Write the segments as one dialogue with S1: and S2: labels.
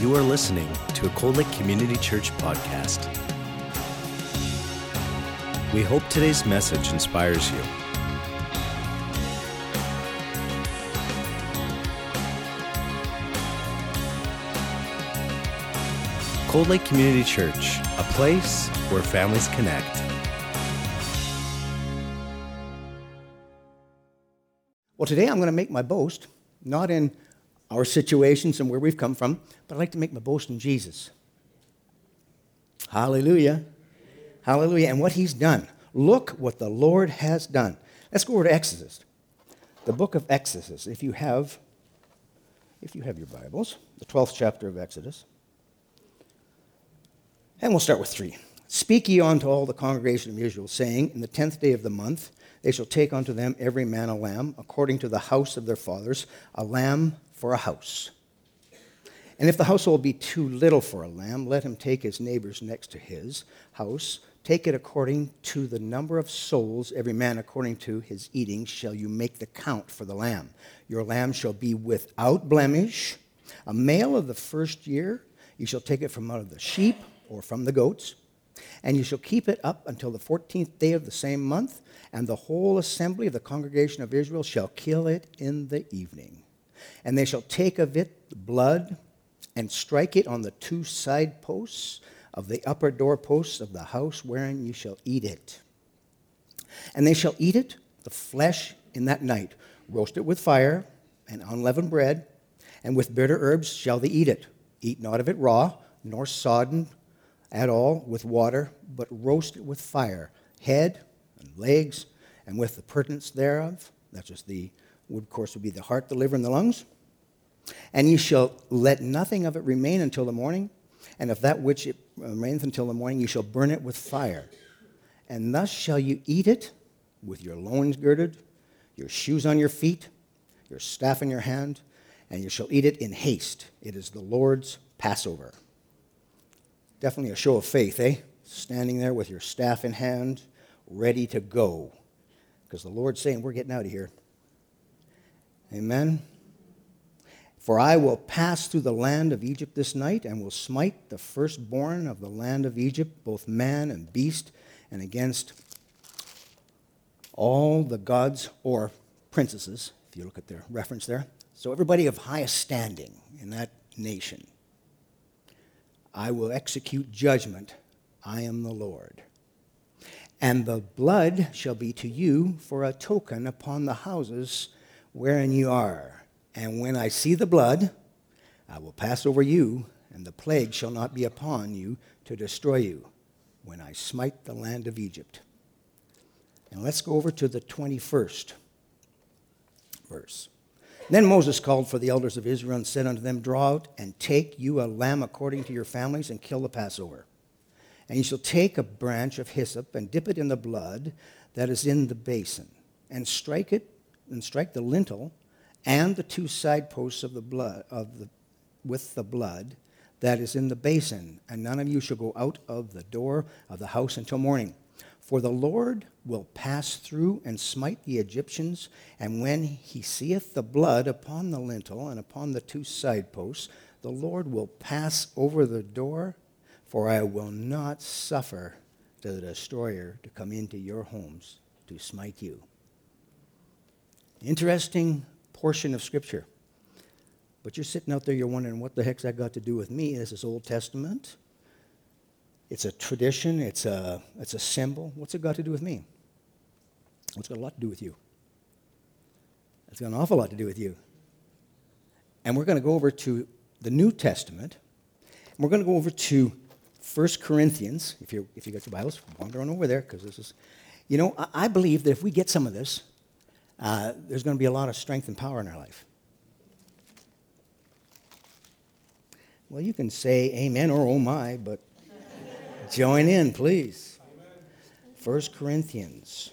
S1: You are listening to a Cold Lake Community Church podcast. We hope today's message inspires you. Cold Lake Community Church, a place where families connect.
S2: Well, today I'm going to make my boast, not in our situations and where we've come from, but I'd like to make my boast in Jesus. Hallelujah. Hallelujah. And what he's done. Look what the Lord has done. Let's go over to Exodus. The book of Exodus. If you have if you have your Bibles, the 12th chapter of Exodus. And we'll start with 3. Speak ye unto all the congregation of Israel, saying, In the tenth day of the month they shall take unto them every man a lamb, according to the house of their fathers, a lamb for a house. And if the household be too little for a lamb, let him take his neighbor's next to his house. Take it according to the number of souls, every man according to his eating, shall you make the count for the lamb. Your lamb shall be without blemish, a male of the first year. You shall take it from out of the sheep or from the goats, and you shall keep it up until the fourteenth day of the same month, and the whole assembly of the congregation of Israel shall kill it in the evening. And they shall take of it the blood and strike it on the two side posts of the upper door posts of the house wherein you shall eat it. And they shall eat it, the flesh, in that night, roast it with fire and unleavened bread, and with bitter herbs shall they eat it. Eat not of it raw, nor sodden at all with water, but roast it with fire, head and legs, and with the purtenance thereof. That's just the would, of course, would be the heart, the liver, and the lungs. And ye shall let nothing of it remain until the morning. And of that which it until the morning, ye shall burn it with fire. And thus shall you eat it with your loins girded, your shoes on your feet, your staff in your hand, and you shall eat it in haste. It is the Lord's Passover. Definitely a show of faith, eh? Standing there with your staff in hand, ready to go. Because the Lord's saying, We're getting out of here. Amen. For I will pass through the land of Egypt this night, and will smite the firstborn of the land of Egypt, both man and beast, and against all the gods or princesses, if you look at their reference there. So, everybody of highest standing in that nation. I will execute judgment. I am the Lord. And the blood shall be to you for a token upon the houses wherein you are. And when I see the blood, I will pass over you, and the plague shall not be upon you to destroy you when I smite the land of Egypt. And let's go over to the 21st verse. Then Moses called for the elders of Israel and said unto them, Draw out and take you a lamb according to your families and kill the Passover. And you shall take a branch of hyssop and dip it in the blood that is in the basin, and strike it and strike the lintel and the two side posts of the blood of the, with the blood that is in the basin, and none of you shall go out of the door of the house until morning. For the Lord will pass through and smite the Egyptians, and when he seeth the blood upon the lintel and upon the two side posts, the Lord will pass over the door, for I will not suffer the destroyer to come into your homes to smite you. Interesting portion of Scripture. But you're sitting out there, you're wondering, what the heck's that got to do with me? This Is Old Testament? It's a tradition, it's a, it's a symbol. What's it got to do with me? It's got a lot to do with you. It's got an awful lot to do with you. And we're going to go over to the New Testament. And we're going to go over to 1 Corinthians. If, you if you got your Bibles, wander on over there because this is, you know, I, I, believe that if we get some of this, uh, there's going to be a lot of strength and power in our life. Well, you can say amen or oh my, but join in, please. 1 Corinthians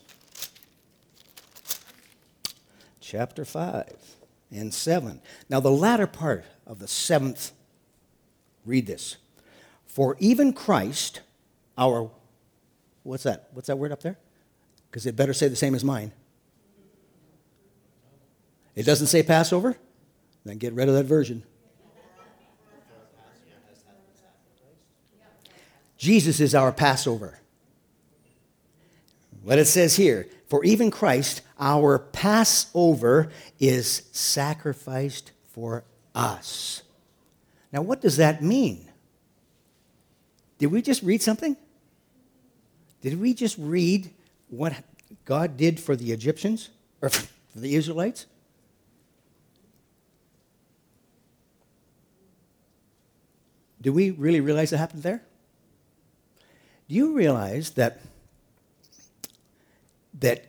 S2: chapter 5 and 7. Now, the latter part of the seventh, read this. For even Christ, our, what's that? What's that word up there? Because it better say the same as mine. It doesn't say Passover? Then get rid of that version. Jesus is our Passover. What it says here For even Christ, our Passover, is sacrificed for us. Now, what does that mean? Did we just read something? Did we just read what God did for the Egyptians or for the Israelites? Do we really realize it happened there? Do you realize that, that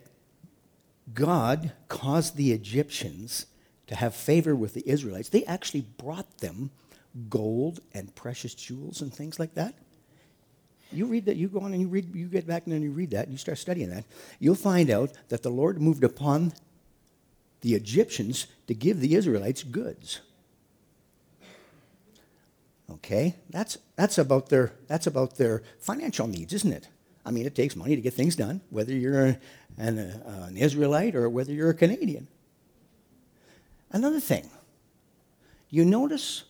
S2: God caused the Egyptians to have favor with the Israelites? They actually brought them gold and precious jewels and things like that. You read that, you go on and you read, you get back and then you read that, and you start studying that. You'll find out that the Lord moved upon the Egyptians to give the Israelites goods. Okay? That's, that's, about their, that's about their financial needs, isn't it? I mean, it takes money to get things done, whether you're an, uh, an Israelite or whether you're a Canadian. Another thing, you notice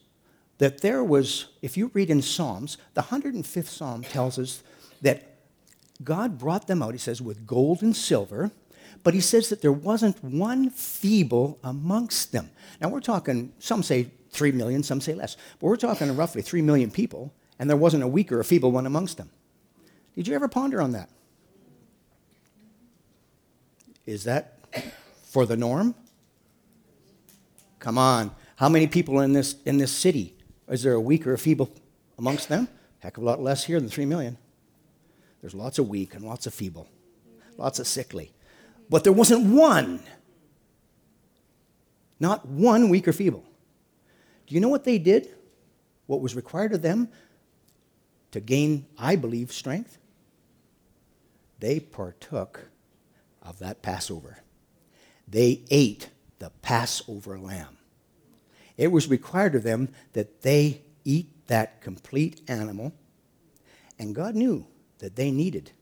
S2: that there was, if you read in Psalms, the 105th Psalm tells us that God brought them out, he says, with gold and silver, but he says that there wasn't one feeble amongst them. Now we're talking, some say 3 million, some say less. But we're talking roughly 3 million people, and there wasn't a weak or a feeble one amongst them. Did you ever ponder on that? Is that for the norm? Come on. How many people in this, in this city? Is there a weak or a feeble amongst them? Heck of a lot less here than 3 million. There's lots of weak and lots of feeble, lots of sickly. But there wasn't one. Not one weak or feeble. Do you know what they did? What was required of them to gain, I believe, strength? They partook of that Passover. They ate the Passover lamb. It was required of them that they eat that complete animal, and God knew that they needed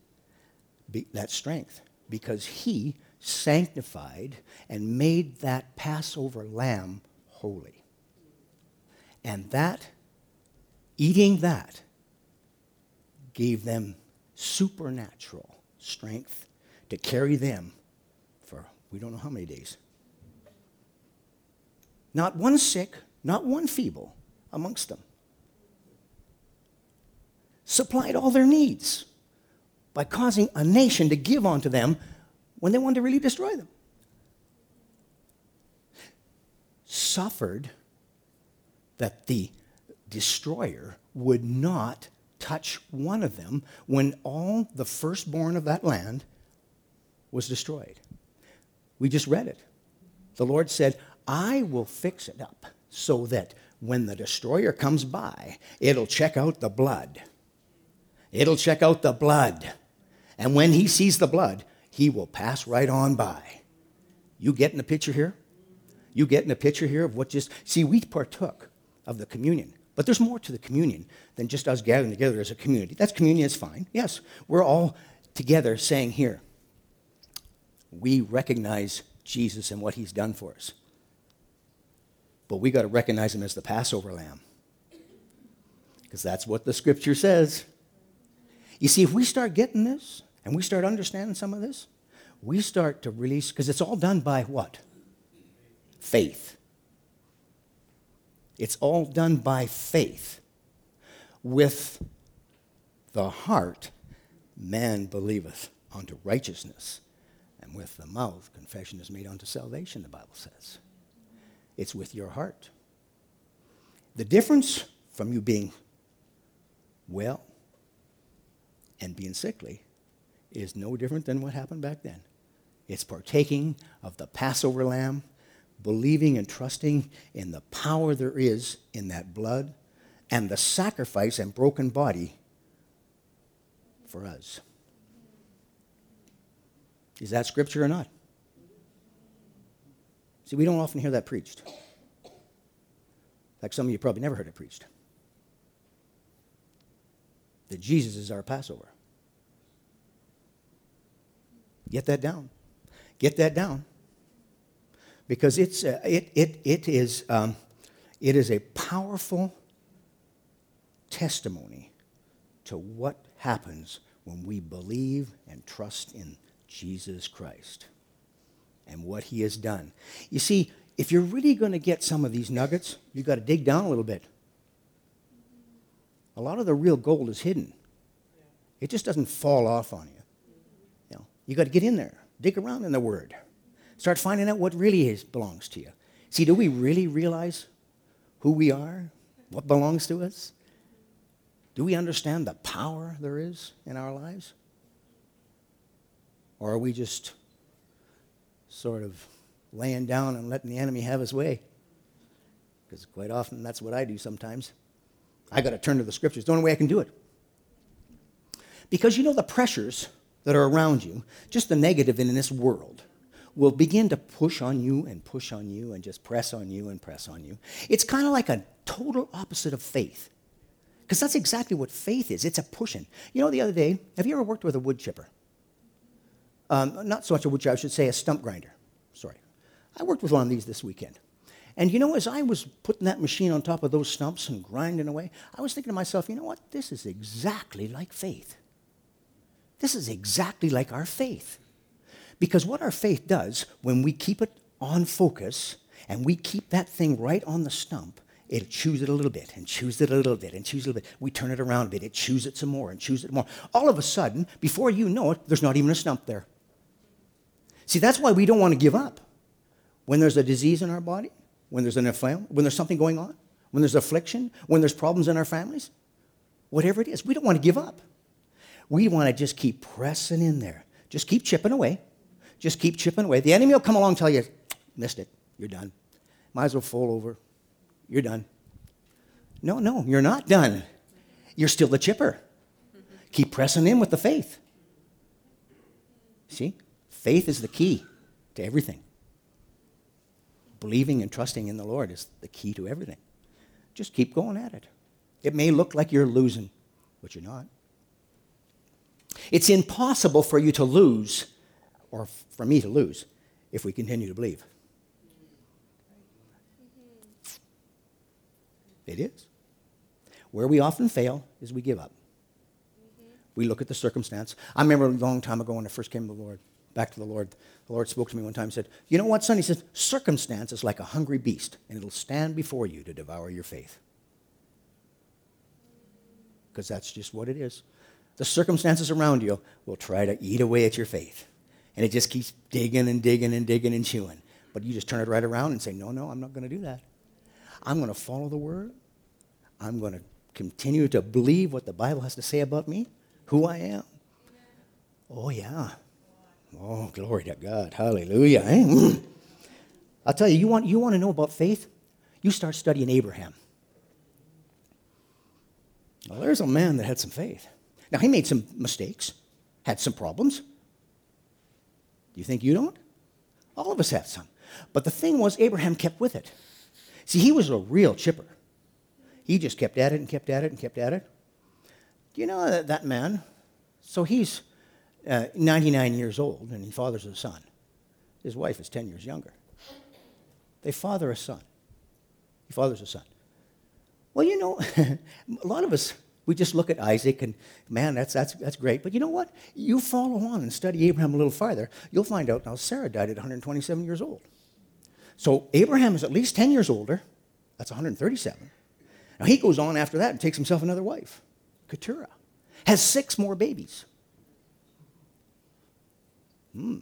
S2: that strength because He sanctified and made that Passover lamb holy. And that, eating that, gave them supernatural strength to carry them for we don't know how many days. Not one sick, not one feeble amongst them. Supplied all their needs by causing a nation to give unto them when they wanted to really destroy them. Suffered that the destroyer would not touch one of them when all the firstborn of that land was destroyed. We just read it. The Lord said, I will fix it up so that when the destroyer comes by, it'll check out the blood. It'll check out the blood. And when he sees the blood, he will pass right on by. You getting the picture here? You getting a picture here of what just. See, we partook of the communion. But there's more to the communion than just us gathering together as a community. That's communion is fine. Yes, we're all together saying here, we recognize Jesus and what he's done for us. But we got to recognize him as the Passover lamb. Because that's what the scripture says. You see, if we start getting this and we start understanding some of this, we start to release, because it's all done by what? Faith. It's all done by faith. With the heart, man believeth unto righteousness, and with the mouth, confession is made unto salvation, the Bible says. It's with your heart. The difference from you being well and being sickly is no different than what happened back then. It's partaking of the Passover lamb believing and trusting in the power there is in that blood and the sacrifice and broken body for us. Is that scripture or not? See, we don't often hear that preached. Like some of you probably never heard it preached. That Jesus is our Passover. Get that down. Get that down because it's, it, it, it, is, um, it is a powerful testimony to what happens when we believe and trust in Jesus Christ and what he has done. You see, if you're really going to get some of these nuggets, you've got to dig down a little bit. A lot of the real gold is hidden. It just doesn't fall off on you. You know, you got to get in there, dig around in the Word, start finding out what really is, belongs to you. See, do we really realize who we are, what belongs to us? Do we understand the power there is in our lives? Or are we just sort of laying down and letting the enemy have his way? Because quite often that's what I do sometimes. I got to turn to the scriptures. The only way I can do it. Because you know the pressures that are around you, just the negative in this world, will begin to push on you and push on you and just press on you and press on you. It's kind of like a total opposite of faith. Because that's exactly what faith is it's a pushing. You know, the other day, have you ever worked with a wood chipper? Um, not so much a wood chipper, I should say a stump grinder. Sorry. I worked with one of these this weekend. And you know, as I was putting that machine on top of those stumps and grinding away, I was thinking to myself, you know what? This is exactly like faith. This is exactly like our faith. Because what our faith does, when we keep it on focus and we keep that thing right on the stump, it chews it a little bit and chews it a little bit and chews it a little bit. We turn it around a bit, it chews it some more and chews it more. All of a sudden, before you know it, there's not even a stump there. See, that's why we don't want to give up. When there's a disease in our body, when there's an affliction, when there's something going on, when there's affliction, when there's problems in our families, whatever it is, we don't want to give up. We want to just keep pressing in there. Just keep chipping away. Just keep chipping away. The enemy will come along and tell you, missed it, you're done. Might as well fall over. You're done. No, no, you're not done. You're still the chipper. Keep pressing in with the faith. See? Faith is the key to everything. Believing and trusting in the Lord is the key to everything. Just keep going at it. It may look like you're losing, but you're not. It's impossible for you to lose, or for me to lose, if we continue to believe. It is. Where we often fail is we give up. We look at the circumstance. I remember a long time ago when I first came to the Lord, back to the Lord, the Lord spoke to me one time and said, You know what, son? He said, Circumstance is like a hungry beast, and it'll stand before you to devour your faith. Because that's just what it is. The circumstances around you will try to eat away at your faith. And it just keeps digging and digging and digging and chewing. But you just turn it right around and say, No, no, I'm not going to do that. I'm going to follow the word. I'm going to continue to believe what the Bible has to say about me, who I am. Oh, yeah. Oh, glory to God. Hallelujah. Eh? I'll tell you, you want, you want to know about faith? You start studying Abraham. Well, there's a man that had some faith. Now, he made some mistakes, had some problems. You think you don't? All of us have some. But the thing was, Abraham kept with it. See, he was a real chipper. He just kept at it and kept at it and kept at it. Do you know that, that man? So he's uh, 99 years old and he fathers a son. His wife is 10 years younger. They father a son. He fathers a son. Well, you know, a lot of us, we just look at Isaac and, man, that's, that's, that's great. But you know what? You follow on and study Abraham a little farther, you'll find out now Sarah died at 127 years old. So Abraham is at least 10 years older. That's 137. Now he goes on after that and takes himself another wife, Keturah. Has six more babies. Hmm.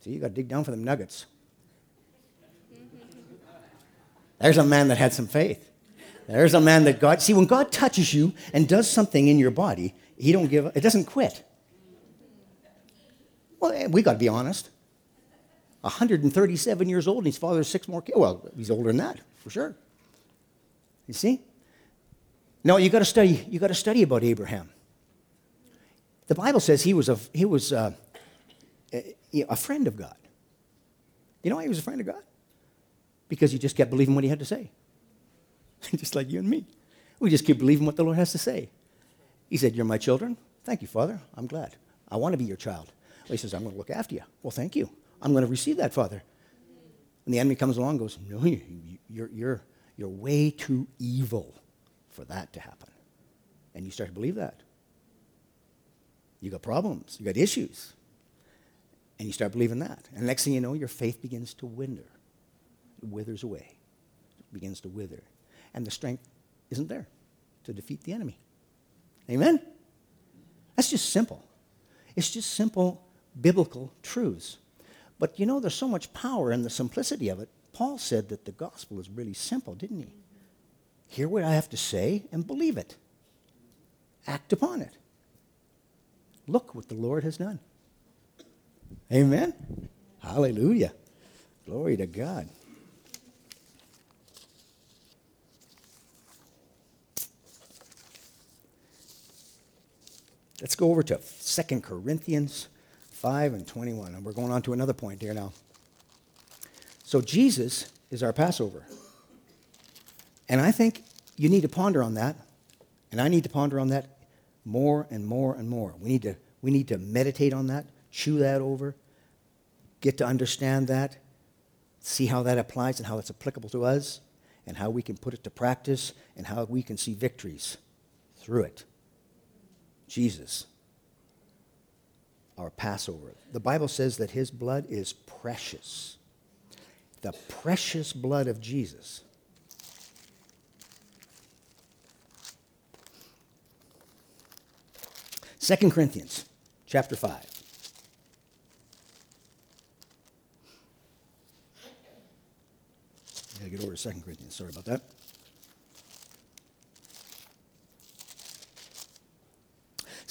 S2: See, you got to dig down for them nuggets. There's a man that had some faith. There's a man that God, see, when God touches you and does something in your body, he don't give, it doesn't quit. Well, we got to be honest. 137 years old, and his father's six more kids. Well, he's older than that, for sure. You see? No, you got to study. You got to study about Abraham. The Bible says he was a he was a, a, a friend of God. You know why he was a friend of God? Because he just kept believing what he had to say, just like you and me. We just keep believing what the Lord has to say. He said, "You're my children. Thank you, Father. I'm glad. I want to be your child." Well, he says, "I'm going to look after you." Well, thank you. I'm going to receive that, Father. And the enemy comes along and goes, No, you, you're, you're, you're way too evil for that to happen. And you start to believe that. You got problems, you got issues. And you start believing that. And next thing you know, your faith begins to wither. It withers away. It begins to wither. And the strength isn't there to defeat the enemy. Amen? That's just simple. It's just simple biblical truths. But you know, there's so much power in the simplicity of it. Paul said that the gospel is really simple, didn't he? Hear what I have to say and believe it. Act upon it. Look what the Lord has done. Amen? Hallelujah. Glory to God. Let's go over to 2 Corinthians 5 and 21. And we're going on to another point here now. So Jesus is our Passover. And I think you need to ponder on that. And I need to ponder on that more and more and more. We need to, we need to meditate on that, chew that over, get to understand that, see how that applies and how it's applicable to us, and how we can put it to practice, and how we can see victories through it. Jesus, our Passover. The Bible says that his blood is precious. The precious blood of Jesus. Second Corinthians chapter 5. I gotta get over to Second Corinthians. Sorry about that.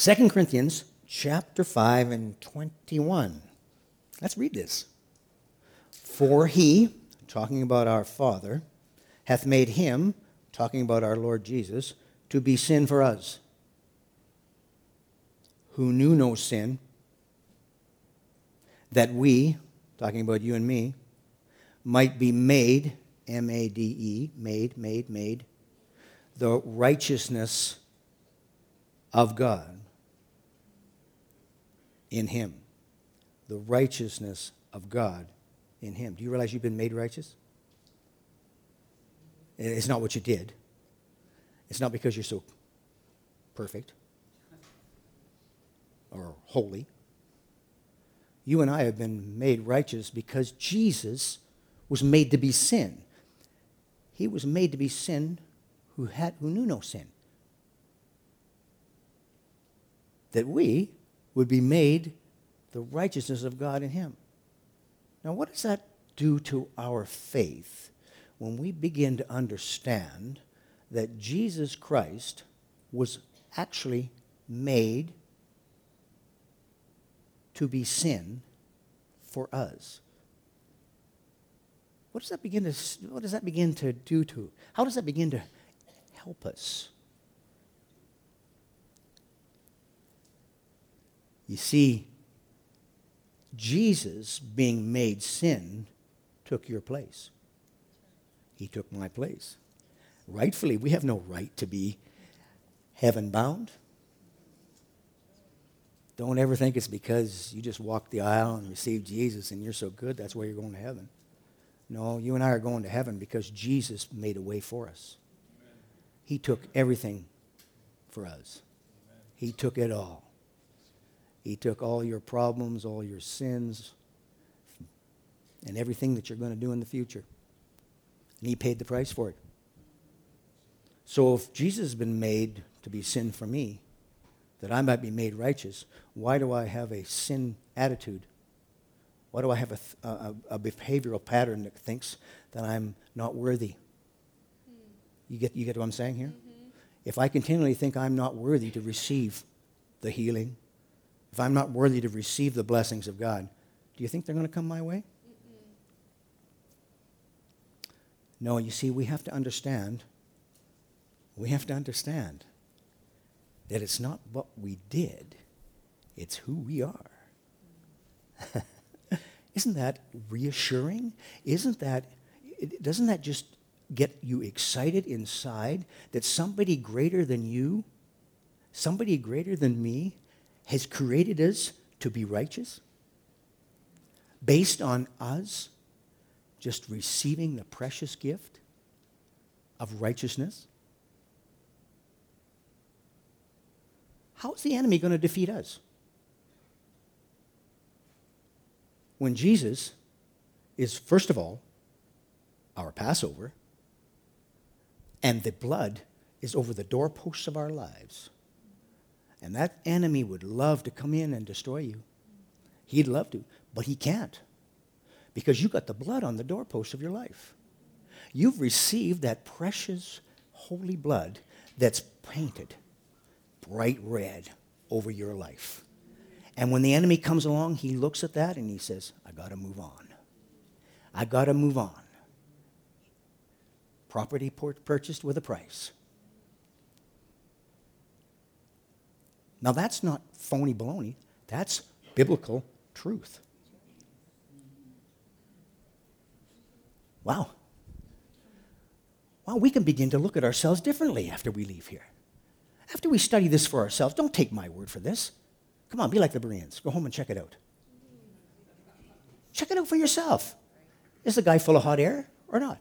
S2: 2 Corinthians chapter 5 and 21. Let's read this. For he, talking about our Father, hath made him, talking about our Lord Jesus, to be sin for us, who knew no sin, that we, talking about you and me, might be made, M A D E, made, made, made, the righteousness of God in him. The righteousness of God in him. Do you realize you've been made righteous? It's not what you did. It's not because you're so perfect or holy. You and I have been made righteous because Jesus was made to be sin. He was made to be sin who had who knew no sin. That we would be made the righteousness of God in him. Now, what does that do to our faith when we begin to understand that Jesus Christ was actually made to be sin for us? What does that begin to what does that begin to do to? How does that begin to help us? You see, Jesus, being made sin, took your place. He took my place. Rightfully, we have no right to be heaven bound. Don't ever think it's because you just walked the aisle and received Jesus and you're so good, that's why you're going to heaven. No, you and I are going to heaven because Jesus made a way for us. He took everything for us. He took it all. He took all your problems, all your sins, and everything that you're going to do in the future. And He paid the price for it. So if Jesus has been made to be sin for me, that I might be made righteous, why do I have a sin attitude? Why do I have a, a, a behavioral pattern that thinks that I'm not worthy? You get, you get what I'm saying here? Mm-hmm. If I continually think I'm not worthy to receive the healing, if I'm not worthy to receive the blessings of God, do you think they're going to come my way? Mm-mm. No, you see, we have to understand, we have to understand that it's not what we did, it's who we are. Isn't that reassuring? Isn't that, doesn't that just get you excited inside that somebody greater than you, somebody greater than me, has created us to be righteous based on us just receiving the precious gift of righteousness? how's the enemy going to defeat us? When Jesus is, first of all, our Passover, and the blood is over the doorposts of our lives. And that enemy would love to come in and destroy you. He'd love to, but he can't because you got the blood on the doorpost of your life. You've received that precious holy blood that's painted bright red over your life. And when the enemy comes along, he looks at that and he says, I got to move on. I got to move on. Property purchased with a price. Now, that's not phony baloney, that's biblical truth. Wow. Wow, we can begin to look at ourselves differently after we leave here. After we study this for ourselves, don't take my word for this. Come on, be like the Bereans. Go home and check it out. Check it out for yourself. Is the guy full of hot air or not?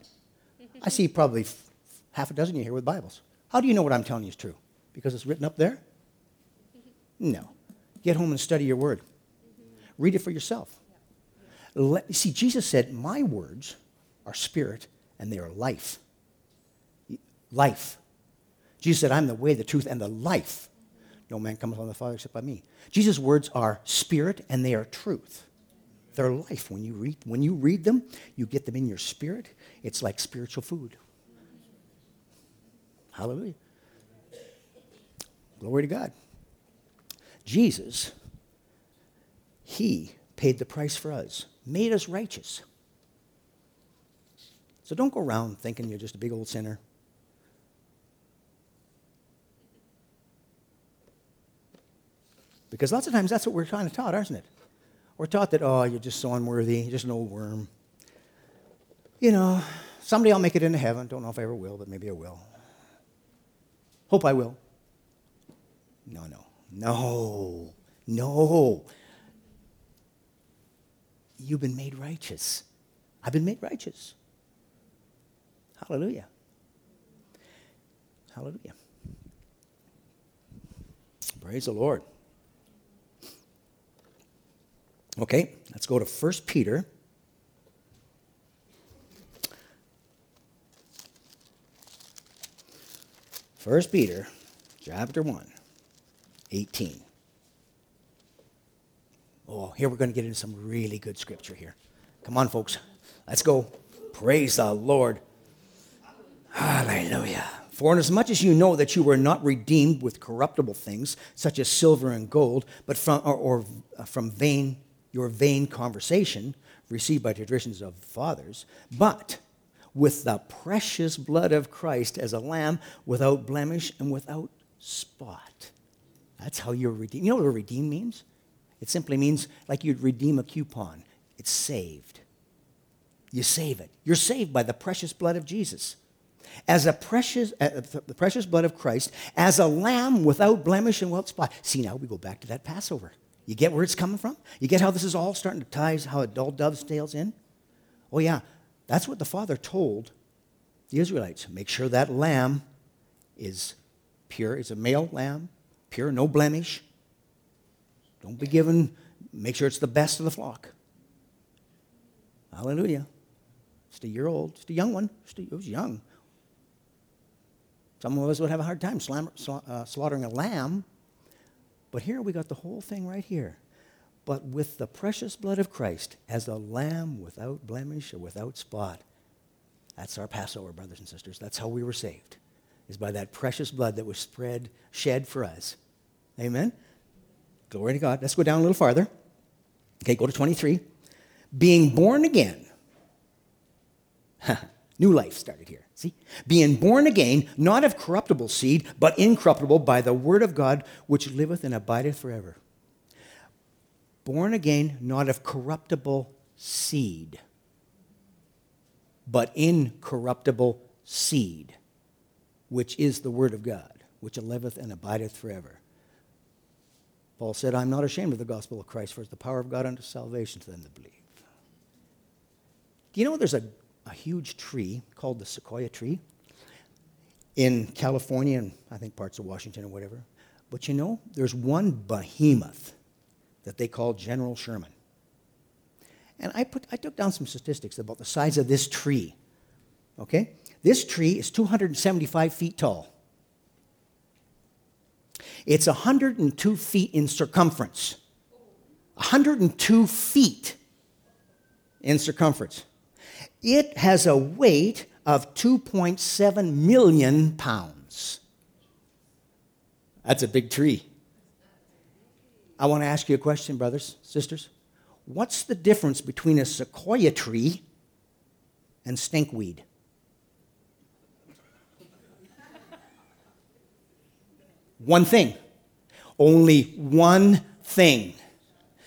S2: I see probably half a dozen of you here with Bibles. How do you know what I'm telling you is true? Because it's written up there? No. Get home and study your word. Read it for yourself. Let, see, Jesus said, My words are spirit and they are life. Life. Jesus said, I'm the way, the truth, and the life. No man cometh on the Father except by me. Jesus' words are spirit and they are truth. They're life. When you read, when you read them, you get them in your spirit. It's like spiritual food. Hallelujah. Glory to God. Jesus, He paid the price for us, made us righteous. So don't go around thinking you're just a big old sinner. Because lots of times that's what we're kind of taught, aren't it? We're taught that, oh, you're just so unworthy, you're just an old worm. You know, someday I'll make it into heaven. Don't know if I ever will, but maybe I will. Hope I will. No, no, no, no. You've been made righteous. I've been made righteous. Hallelujah. Hallelujah. Praise the Lord. Okay, let's go to 1 Peter. First Peter chapter 1, 18. Oh, here we're going to get into some really good scripture here. Come on, folks. Let's go. Praise the Lord. Hallelujah. For inasmuch as you know that you were not redeemed with corruptible things, such as silver and gold, but from, or, or uh, from vain, your vain conversation received by traditions of fathers, but with the precious blood of Christ as a lamb without blemish and without spot. That's how you're redeemed. You know what a redeem means? It simply means like you'd redeem a coupon. It's saved. You save it. You're saved by the precious blood of Jesus as a precious, uh, the precious blood of Christ, as a lamb without blemish and without spot. See, now we go back to that Passover. You get where it's coming from? You get how this is all starting to tie, how it all dovetails in? Oh, yeah, that's what the Father told the Israelites. Make sure that lamb is pure. It's a male lamb, pure, no blemish. Don't be given, make sure it's the best of the flock. Hallelujah. Just a year old, just a young one. A, it was young. Some of us would have a hard time uh, slaughtering a lamb. But here we got the whole thing right here. But with the precious blood of Christ, as a lamb without blemish or without spot, that's our Passover, brothers and sisters. That's how we were saved, is by that precious blood that was spread, shed for us. Amen? Glory to God. Let's go down a little farther. Okay, go to 23. Being born again. New life started here. See? Being born again, not of corruptible seed, but incorruptible by the word of God, which liveth and abideth forever. Born again, not of corruptible seed, but incorruptible seed, which is the word of God, which liveth and abideth forever. Paul said, I'm not ashamed of the gospel of Christ, for it's the power of God unto salvation to them that believe. Do you know there's a a huge tree called the sequoia tree in California and I think parts of Washington or whatever. But you know, there's one behemoth that they call General Sherman. And I, put, I took down some statistics about the size of this tree. Okay? This tree is 275 feet tall. It's 102 feet in circumference. 102 feet in circumference. It has a weight of 2.7 million pounds. That's a big tree. I want to ask you a question, brothers, sisters. What's the difference between a sequoia tree and stinkweed? One thing. Only one thing.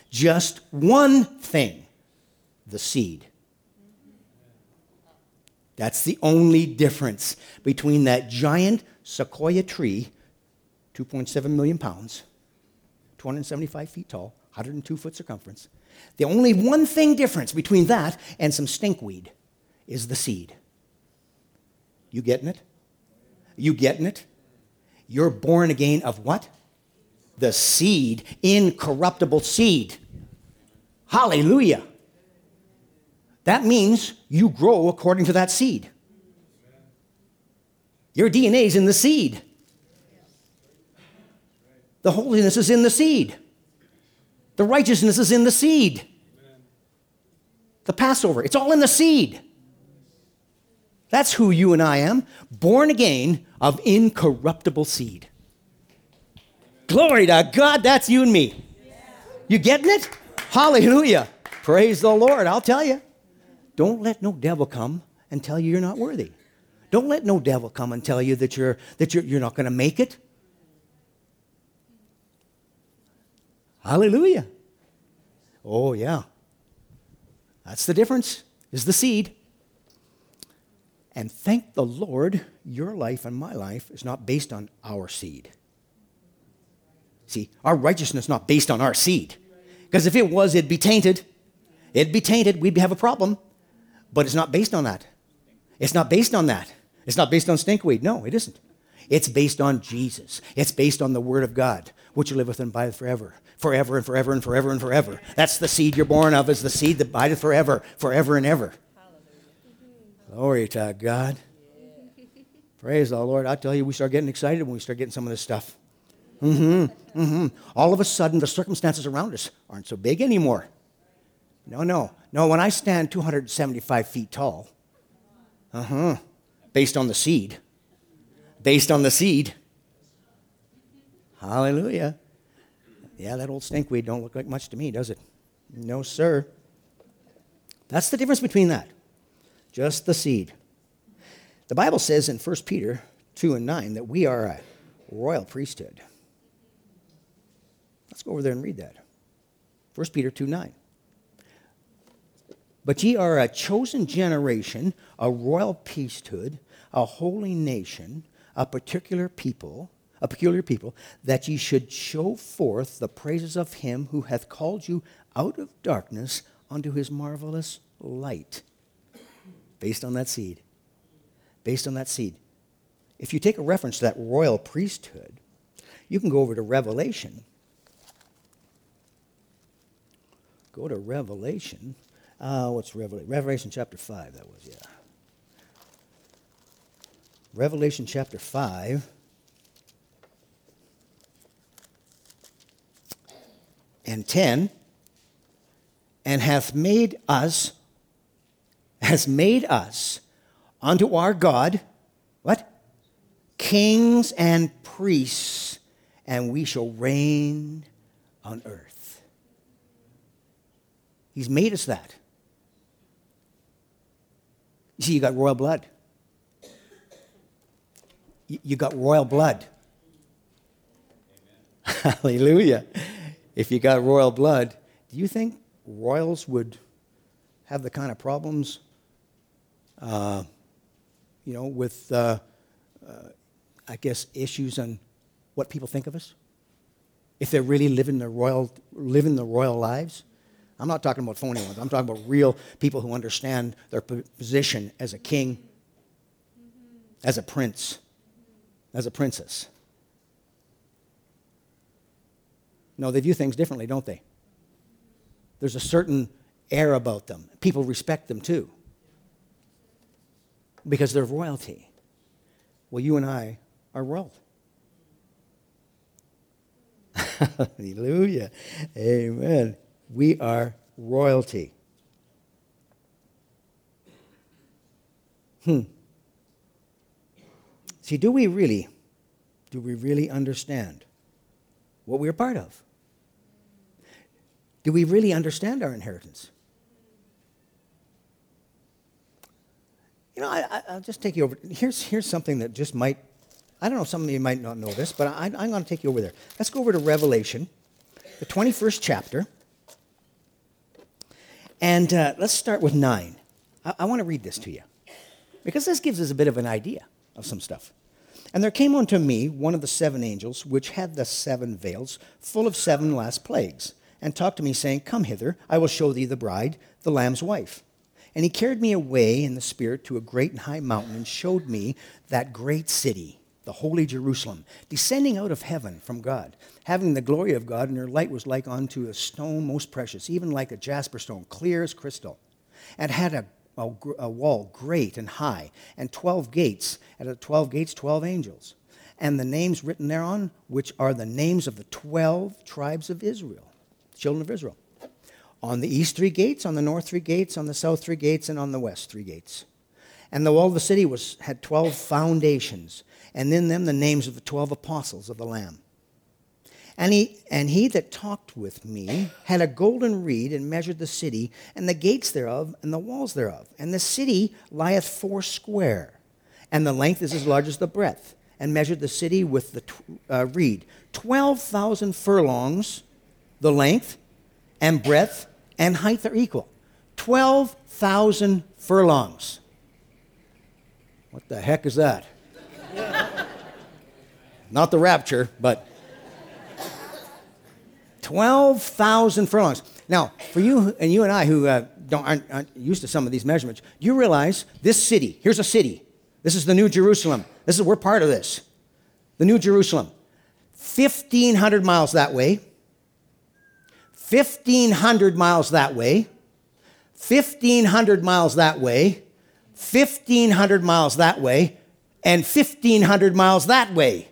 S2: Just one thing. The seed. That's the only difference between that giant sequoia tree, 2.7 million pounds, 275 feet tall, 102 foot circumference. The only one thing difference between that and some stinkweed is the seed. You getting it? You getting it? You're born again of what? The seed, incorruptible seed. Hallelujah. That means you grow according to that seed. Your DNA is in the seed. The holiness is in the seed. The righteousness is in the seed. The Passover, it's all in the seed. That's who you and I am, born again of incorruptible seed. Glory to God, that's you and me. You getting it? Hallelujah. Praise the Lord, I'll tell you. Don't let no devil come and tell you you're not worthy. Don't let no devil come and tell you that you're, that you're, you're not going to make it. Hallelujah. Oh, yeah. That's the difference, is the seed. And thank the Lord, your life and my life is not based on our seed. See, our righteousness not based on our seed. Because if it was, it'd be tainted. It'd be tainted. We'd have a problem. But it's not based on that. It's not based on that. It's not based on stinkweed. No, it isn't. It's based on Jesus. It's based on the Word of God, which you live with and abideth forever. Forever and forever and forever and forever. That's the seed you're born of, is the seed that abideth forever, forever and ever. Glory to God. Praise the Lord. I tell you, we start getting excited when we start getting some of this stuff. Mm-hmm. Mm-hmm. All of a sudden, the circumstances around us aren't so big anymore. No, no. No, when I stand 275 feet tall, uh huh, based on the seed, based on the seed, hallelujah. Yeah, that old stinkweed don't look like much to me, does it? No, sir. That's the difference between that. Just the seed. The Bible says in 1 Peter 2 and 9 that we are a royal priesthood. Let's go over there and read that. 1 Peter 2 9. But ye are a chosen generation, a royal priesthood, a holy nation, a particular people, a peculiar people, that ye should show forth the praises of him who hath called you out of darkness unto his marvelous light. Based on that seed. Based on that seed. If you take a reference to that royal priesthood, you can go over to Revelation. Go to Revelation uh, what's Revelation? Revelation chapter 5, that was, yeah. Revelation chapter 5. And 10. And hath made us, has made us unto our God, what? Kings and priests, and we shall reign on earth. He's made us that. You see, you got royal blood. You got royal blood. Hallelujah. If you got royal blood, do you think royals would have the kind of problems, uh, you know, with, uh, uh, I guess, issues on what people think of us? If they're really living the royal, living the royal lives? I'm not talking about phony ones. I'm talking about real people who understand their position as a king, as a prince, as a princess. No, they view things differently, don't they? There's a certain air about them. People respect them too because they're royalty. Well, you and I are royal. Hallelujah. Amen. We are royalty. Hmm. See, do we really, do we really understand what we're part of? Do we really understand our inheritance? You know, I, will just take you over. Here's, here's something that just might, I don't know, some of you might not know this, but I, I'm going to take you over there. Let's go over to Revelation, the 21st chapter. And uh, let's start with 9. I, I want to read this to you because this gives us a bit of an idea of some stuff. And there came unto me one of the seven angels, which had the seven veils, full of seven last plagues, and talked to me, saying, Come hither, I will show thee the bride, the Lamb's wife. And he carried me away in the Spirit to a great and high mountain and showed me that great city, the holy Jerusalem, descending out of heaven from God, having the glory of God, and her light was like unto a stone most precious, even like a jasper stone, clear as crystal, and had a, a, a wall great and high, and twelve gates, and at twelve gates, twelve angels. And the names written thereon, which are the names of the twelve tribes of Israel, children of Israel on the east three gates, on the north three gates, on the south three gates, and on the west three gates. And the wall of the city was, had 12 foundations, and in them the names of the 12 apostles of the Lamb. And he, and he that talked with me had a golden reed and measured the city, and the gates thereof, and the walls thereof. And the city lieth four square, and the length is as large as the breadth, and measured the city with the uh, reed. 12,000 furlongs, the length, and breadth, and height are equal 12,000 furlongs. What the heck is that? Not the rapture, but 12,000 furlongs. Now, for you and you and I who uh, don't, aren't, aren't used to some of these measurements, you realize this city, here's a city. This is the New Jerusalem. This is, we're part of this. The New Jerusalem. 1,500 miles that way, 1,500 miles that way, 1,500 miles that way, 1,500 miles that way, and 1,500 miles that way.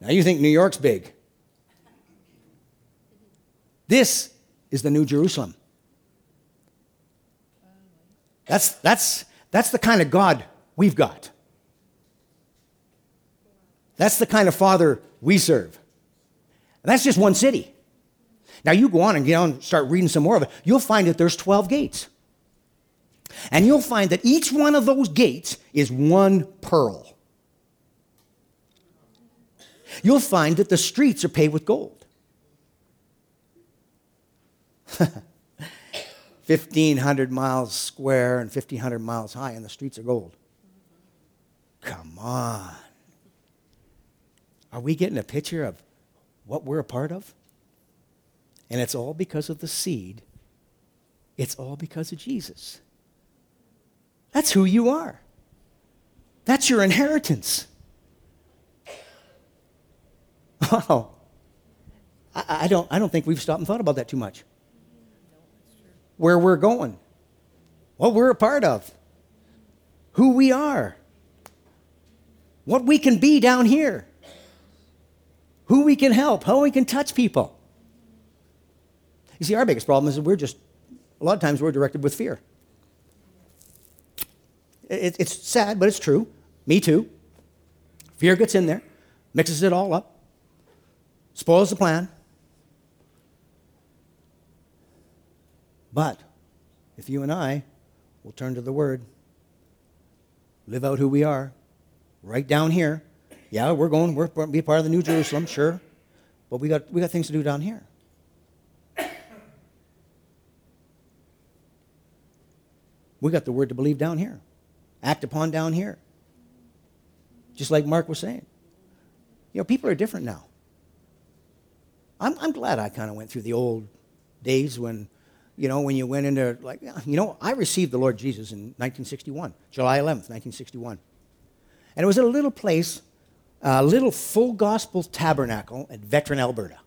S2: Now you think New York's big. This is the New Jerusalem. That's, that's, that's the kind of God we've got. That's the kind of Father we serve. That's just one city. Now you go on and get on and start reading some more of it. You'll find that there's 12 gates. And you'll find that each one of those gates is one pearl. You'll find that the streets are paved with gold. 1,500 miles square and 1,500 miles high, and the streets are gold. Come on. Are we getting a picture of what we're a part of. And it's all because of the seed. It's all because of Jesus. That's who you are. That's your inheritance. Oh, I, I, don't, I don't think we've stopped and thought about that too much. Where we're going, what we're a part of, who we are, what we can be down here who we can help, how we can touch people. You see, our biggest problem is we're just, a lot of times, we're directed with fear. It, it's sad, but it's true. Me too. Fear gets in there, mixes it all up, spoils the plan. But if you and I will turn to the Word, live out who we are, right down here, yeah, we're going, we're going to be part of the New Jerusalem, sure. But we got, we got things to do down here. We got the word to believe down here, act upon down here. Just like Mark was saying. You know, people are different now. I'm, I'm glad I kind of went through the old days when, you know, when you went into, like, you know, I received the Lord Jesus in 1961, July 11th, 1961. And it was at a little place a little full gospel tabernacle at Veteran, Alberta.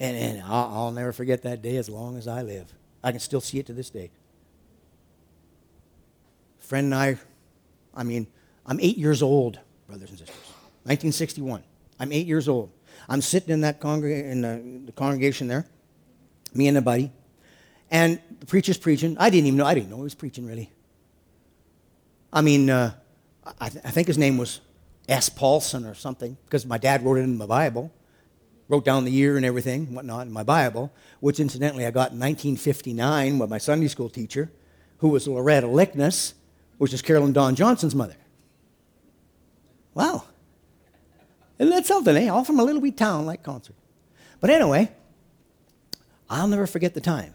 S2: And, and I'll, I'll never forget that day as long as I live. I can still see it to this day. Friend and I, I mean, I'm eight years old, brothers and sisters. 1961. I'm eight years old. I'm sitting in that congreg- in the, the congregation there, me and a buddy, and the preacher's preaching. I didn't even know. I didn't know he was preaching really. I mean, uh, I, th- I, think his name was S. Paulson or something because my dad wrote it in my Bible, wrote down the year and everything, whatnot in my Bible, which incidentally I got in 1959 with my Sunday school teacher, who was Loretta Lickness, which is Carolyn Don Johnson's mother. Wow. Isn't something, eh? All from a little wee town like Consort. But anyway, I'll never forget the time.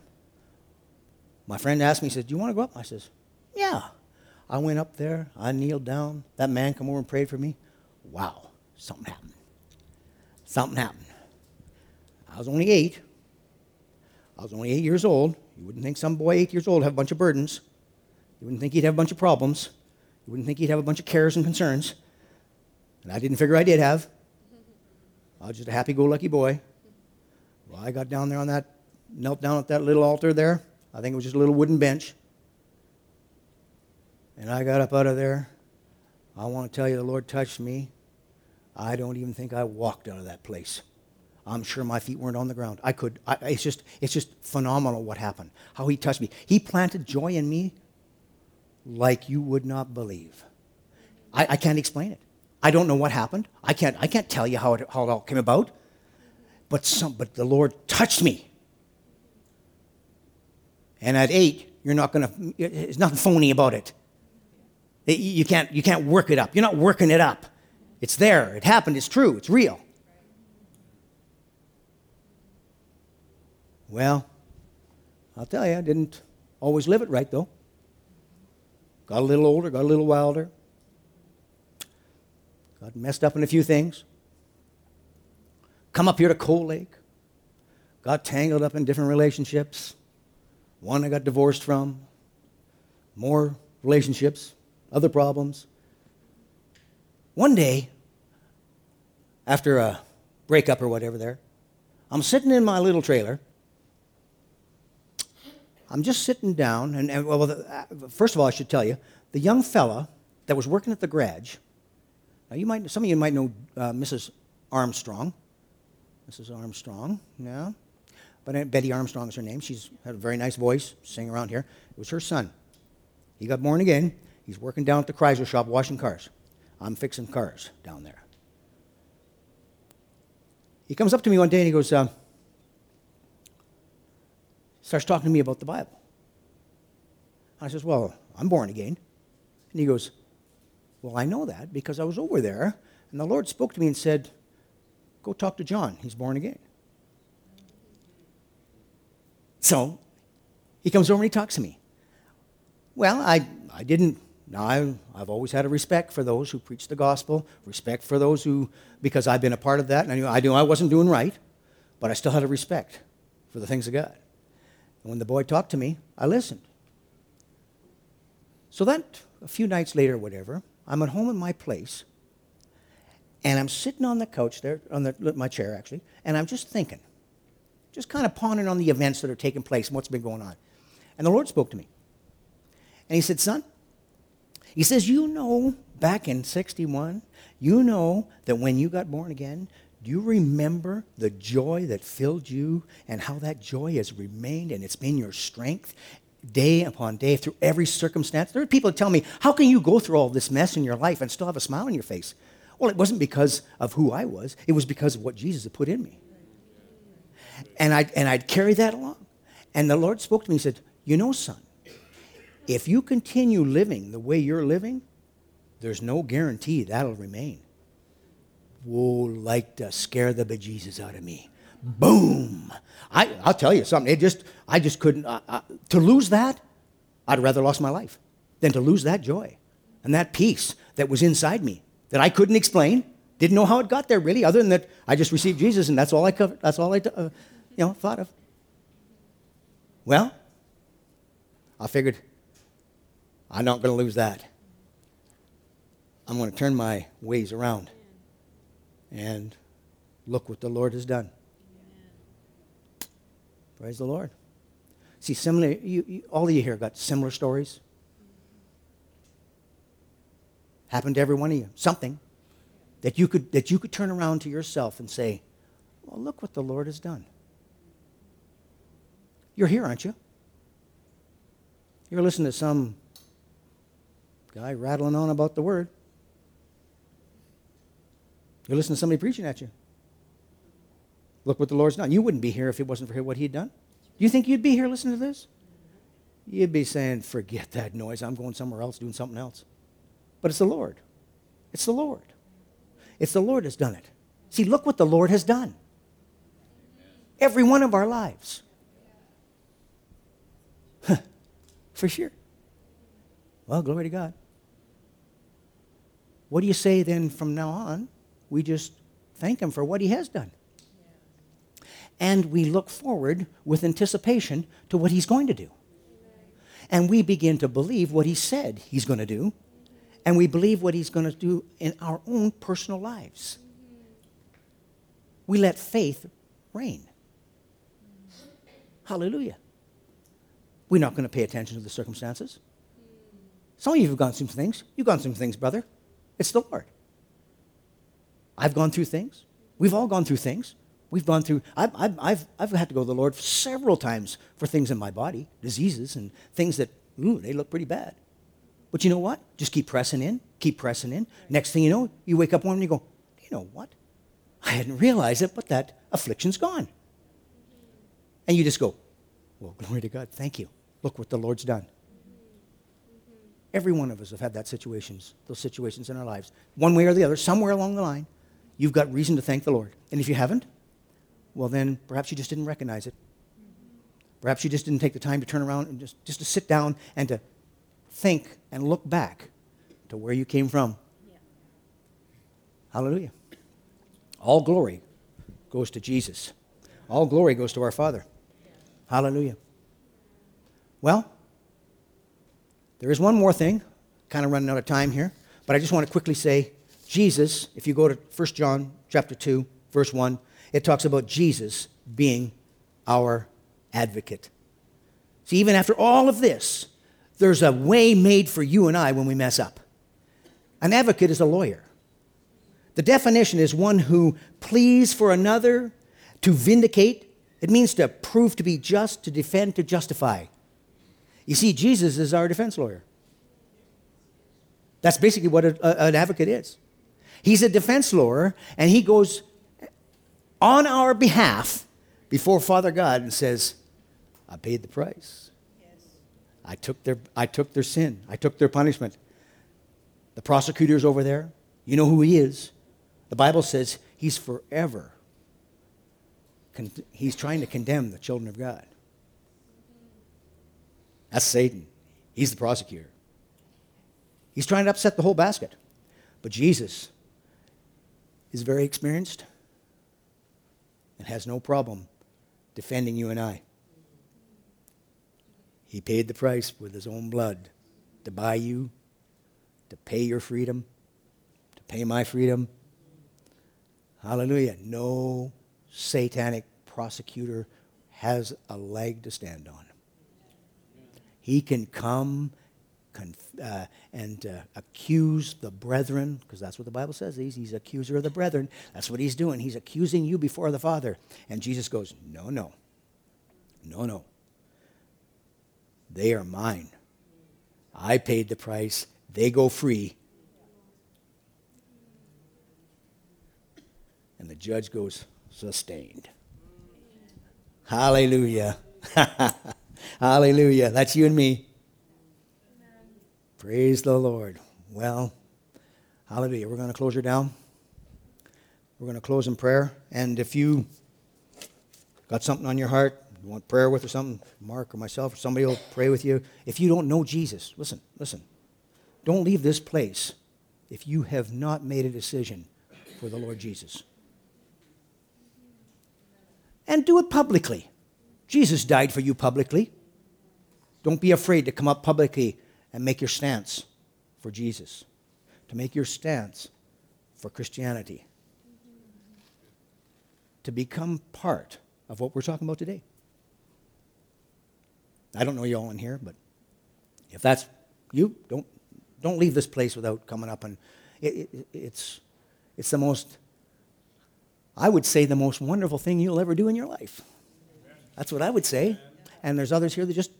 S2: My friend asked me, he says, Do you want to go up? I says, Yeah. I went up there, I kneeled down, that man come over and prayed for me. Wow, something happened. Something happened. I was only eight. I was only eight years old. You wouldn't think some boy eight years old have a bunch of burdens. You wouldn't think he'd have a bunch of problems. You wouldn't think he'd have a bunch of cares and concerns. And I didn't figure I did have. I was just a happy go lucky boy. Well, I got down there on that, knelt down at that little altar there. I think it was just a little wooden bench. And I got up out of there. I want to tell you, the Lord touched me. I don't even think I walked out of that place. I'm sure my feet weren't on the ground. I could. I, it's just, it's just phenomenal what happened. How He touched me. He planted joy in me like you would not believe. I, I can't explain it. I don't know what happened. I can't, I can't tell you how it, how it all came about. But, some, but the Lord touched me. And at eight, you're not going to, there's nothing phony about it. You can't, you can't work it up. You're not working it up. It's there. It happened. It's true. It's real. Well, I'll tell you, I didn't always live it right, though. Got a little older, got a little wilder. Got messed up in a few things. Come up here to Cold Lake. Got tangled up in different relationships. One I got divorced from. More relationships, other problems. One day, after a breakup or whatever there, I'm sitting in my little trailer. I'm just sitting down, and, and well, the, uh, first of all, I should tell you, the young fella that was working at the garage now, you might, some of you might know uh, Mrs. Armstrong. Mrs. Armstrong, yeah. But uh, Betty Armstrong is her name. She's had a very nice voice, sing around here. It was her son. He got born again. He's working down at the Chrysler shop washing cars. I'm fixing cars down there. He comes up to me one day and he goes, uh, starts talking to me about the Bible. I says, Well, I'm born again. And he goes, well, I know that because I was over there, and the Lord spoke to me and said, Go talk to John. He's born again. So he comes over and he talks to me. Well, I, I didn't. Now, I, I've always had a respect for those who preach the gospel, respect for those who, because I've been a part of that, and I knew I, knew I wasn't doing right, but I still had a respect for the things of God. And when the boy talked to me, I listened. So that, a few nights later, whatever, I'm at home in my place, and I'm sitting on the couch there, on the, my chair actually, and I'm just thinking, just kind of pondering on the events that are taking place and what's been going on. And the Lord spoke to me. And He said, Son, He says, You know, back in 61, you know that when you got born again, do you remember the joy that filled you and how that joy has remained and it's been your strength day upon day through every circumstance. There are people that tell me, How can you go through all this mess in your life and still have a smile on your face? Well, it wasn't because of who I was, it was because of what Jesus had put in me. And I'd, and I'd carry that along. And the Lord spoke to me and said, You know, son, if you continue living the way you're living, there's no guarantee that'll remain. Whoa, like to scare the bejesus out of me. Boom. I, I'll tell you something. It just, I just couldn't. To lose that, I'd rather lost my life than to lose that joy and that peace that was inside me that I couldn't explain. Didn't know how it got there really, other than that I just received Jesus and that's all I covered. That's all I, uh, you know, thought of. Well, I figured I'm not going to lose that. I'm going to turn my ways around. And look what the Lord has done. Praise the Lord. See, similar, you, you, all of you here got similar stories. Happened to every one of you. Something that you could, that you could turn around to yourself and say, well, look what the Lord has done. You're here, aren't you? You're listening to some guy rattling on about the word. You're listening to somebody preaching at you. Look what the Lord's done. You wouldn't be here if it wasn't for what He'd done. Do you think you'd be here listening to this? You'd be saying, forget that noise. I'm going somewhere else doing something else. But it's the Lord. It's the Lord. It's the Lord that's done it. See, look what the Lord has done. Every one of our lives. for sure. Well, glory to God. What do you say then from now on? We just thank Him for what He has done. And we look forward with anticipation to what He's going to do. And we begin to believe what He said He's going to do. And we believe what He's going to do in our own personal lives. We let faith reign. Hallelujah. We're not going to pay attention to the circumstances. Some of you have gone through things. You've gone through things, brother. It's the Lord. I've gone through things. We've all gone through things. We've gone through, I've, I've, I've, I've had to go to the Lord several times for things in my body, diseases and things that, ooh, they look pretty bad. But you know what? Just keep pressing in, keep pressing in. Next thing you know, you wake up one and you go, you know what? I hadn't realized it, but that affliction's gone. And you just go, well, glory to God, thank you. Look what the Lord's done. Every one of us have had that situations, those situations in our lives. One way or the other, somewhere along the line, you've got reason to thank the Lord. And if you haven't, well then perhaps you just didn't recognize it. Perhaps you just didn't take the time to turn around and just, just to sit down and to think and look back to where you came from. Yeah. Hallelujah. All glory goes to Jesus. All glory goes to our Father. Yeah. Hallelujah. Well, there is one more thing, kind of running out of time here, but I just want to quickly say Jesus, if you go to 1 John chapter 2, verse 1, it talks about Jesus being our advocate. See, even after all of this, there's a way made for you and I when we mess up. An advocate is a lawyer. The definition is one who pleads for another to vindicate. It means to prove to be just, to defend, to justify. You see, Jesus is our defense lawyer. That's basically what a, a, an advocate is. He's a defense lawyer, and he goes on our behalf before Father God and says, I paid the price. Yes. I, took their, I took their sin, I took their punishment. The prosecutor's over there. You know who he is. The Bible says he's forever. Con- he's trying to condemn the children of God. That's Satan. He's the prosecutor. He's trying to upset the whole basket. But Jesus is very experienced and has no problem defending you and I. He paid the price with his own blood to buy you, to pay your freedom, to pay my freedom. Hallelujah. No satanic prosecutor has a leg to stand on. He can come uh, and uh, accuse the brethren, because that's what the Bible says. He's, he's accuser of the brethren. That's what he's doing. He's accusing you before the Father. And Jesus goes, No, no. No, no. They are mine. I paid the price. They go free. And the judge goes, Sustained. Hallelujah. Hallelujah. That's you and me. Amen. Praise the Lord. Well, hallelujah. We're going to close her down. We're going to close in prayer. And if you got something on your heart, you want prayer with or something, Mark or myself or somebody will pray with you. If you don't know Jesus, listen, listen. Don't leave this place if you have not made a decision for the Lord Jesus. And do it publicly. Jesus died for you publicly. Don't be afraid to come up publicly and make your stance for Jesus. to make your stance for Christianity, to become part of what we're talking about today. I don't know you all in here, but if that's you, don't, don't leave this place without coming up and it, it, it's, it's the most, I would say, the most wonderful thing you'll ever do in your life. That's what I would say. And there's others here that just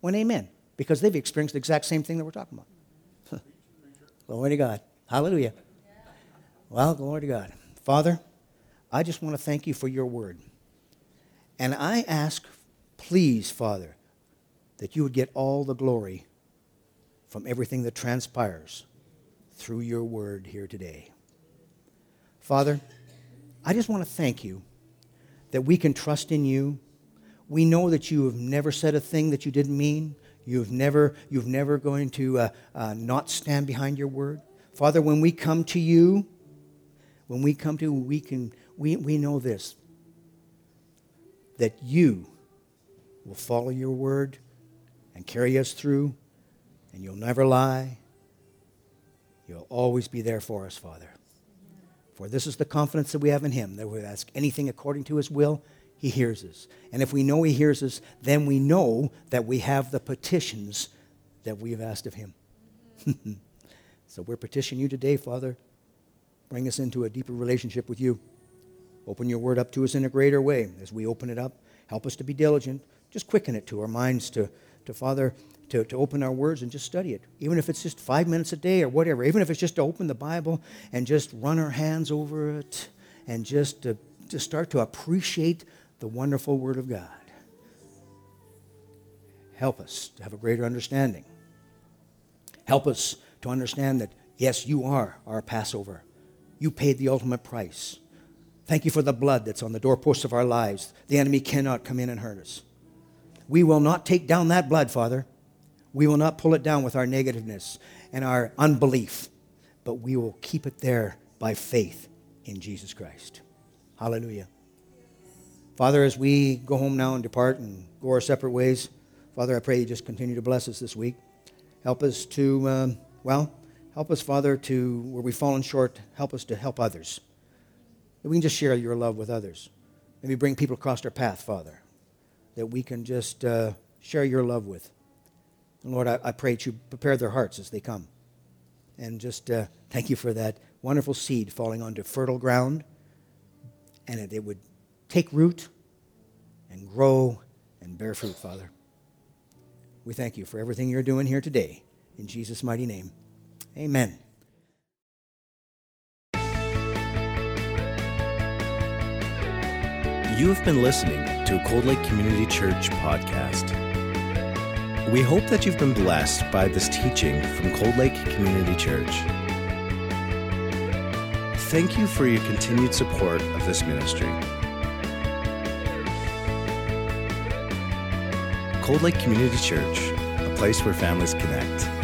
S2: went amen because they've experienced the exact same thing that we're talking about. glory to God. Hallelujah. Well, glory to God. Father, I just want to thank you for your word. And I ask, please, Father, that you would get all the glory from everything that transpires through your word here today. Father, I just want to thank you that we can trust in you. We know that you have never said a thing that you didn't mean. You've never, you've never going to uh, uh, not stand behind your word. Father, when we come to you, when we come to you, we can we, we know this that you will follow your word and carry us through, and you'll never lie. You'll always be there for us, Father. For this is the confidence that we have in Him, that we ask anything according to His will, He hears us. And if we know He hears us, then we know that we have the petitions that we have asked of Him. so we're petitioning you today, Father. Bring us into a deeper relationship with you. Open your word up to us in a greater way. As we open it up, help us to be diligent. Just quicken it to our minds to, to Father, to, to open our words and just study it. Even if it's just five minutes a day or whatever. Even if it's just to open the Bible and just run our hands over it and just to, to start to appreciate the wonderful Word of God. Help us to have a greater understanding. Help us to understand that, yes, you are our Passover. You paid the ultimate price. Thank you for the blood that's on the doorposts of our lives. The enemy cannot come in and hurt us. We will not take down that blood, Father. We will not pull it down with our negativeness and our unbelief, but we will keep it there by faith in Jesus Christ. Hallelujah. Father, as we go home now and depart and go our separate ways, Father, I pray you just continue to bless us this week. Help us to, um, well, Help us, Father, to, where we've fallen short, help us to help others. That we can just share your love with others. Maybe bring people across our path, Father, that we can just uh, share your love with. And Lord, I, I, pray that you prepare their hearts as they come. And just uh, thank you for that wonderful seed falling onto fertile ground, and it, it would take root and grow and bear fruit, Father. We thank you for everything you're doing here today. In Jesus' mighty name. Amen.
S1: You have been listening to a Cold Lake Community Church podcast. We hope that you've been blessed by this teaching from Cold Lake Community Church. Thank you for your continued support of this ministry. Cold Lake Community Church, a place where families connect.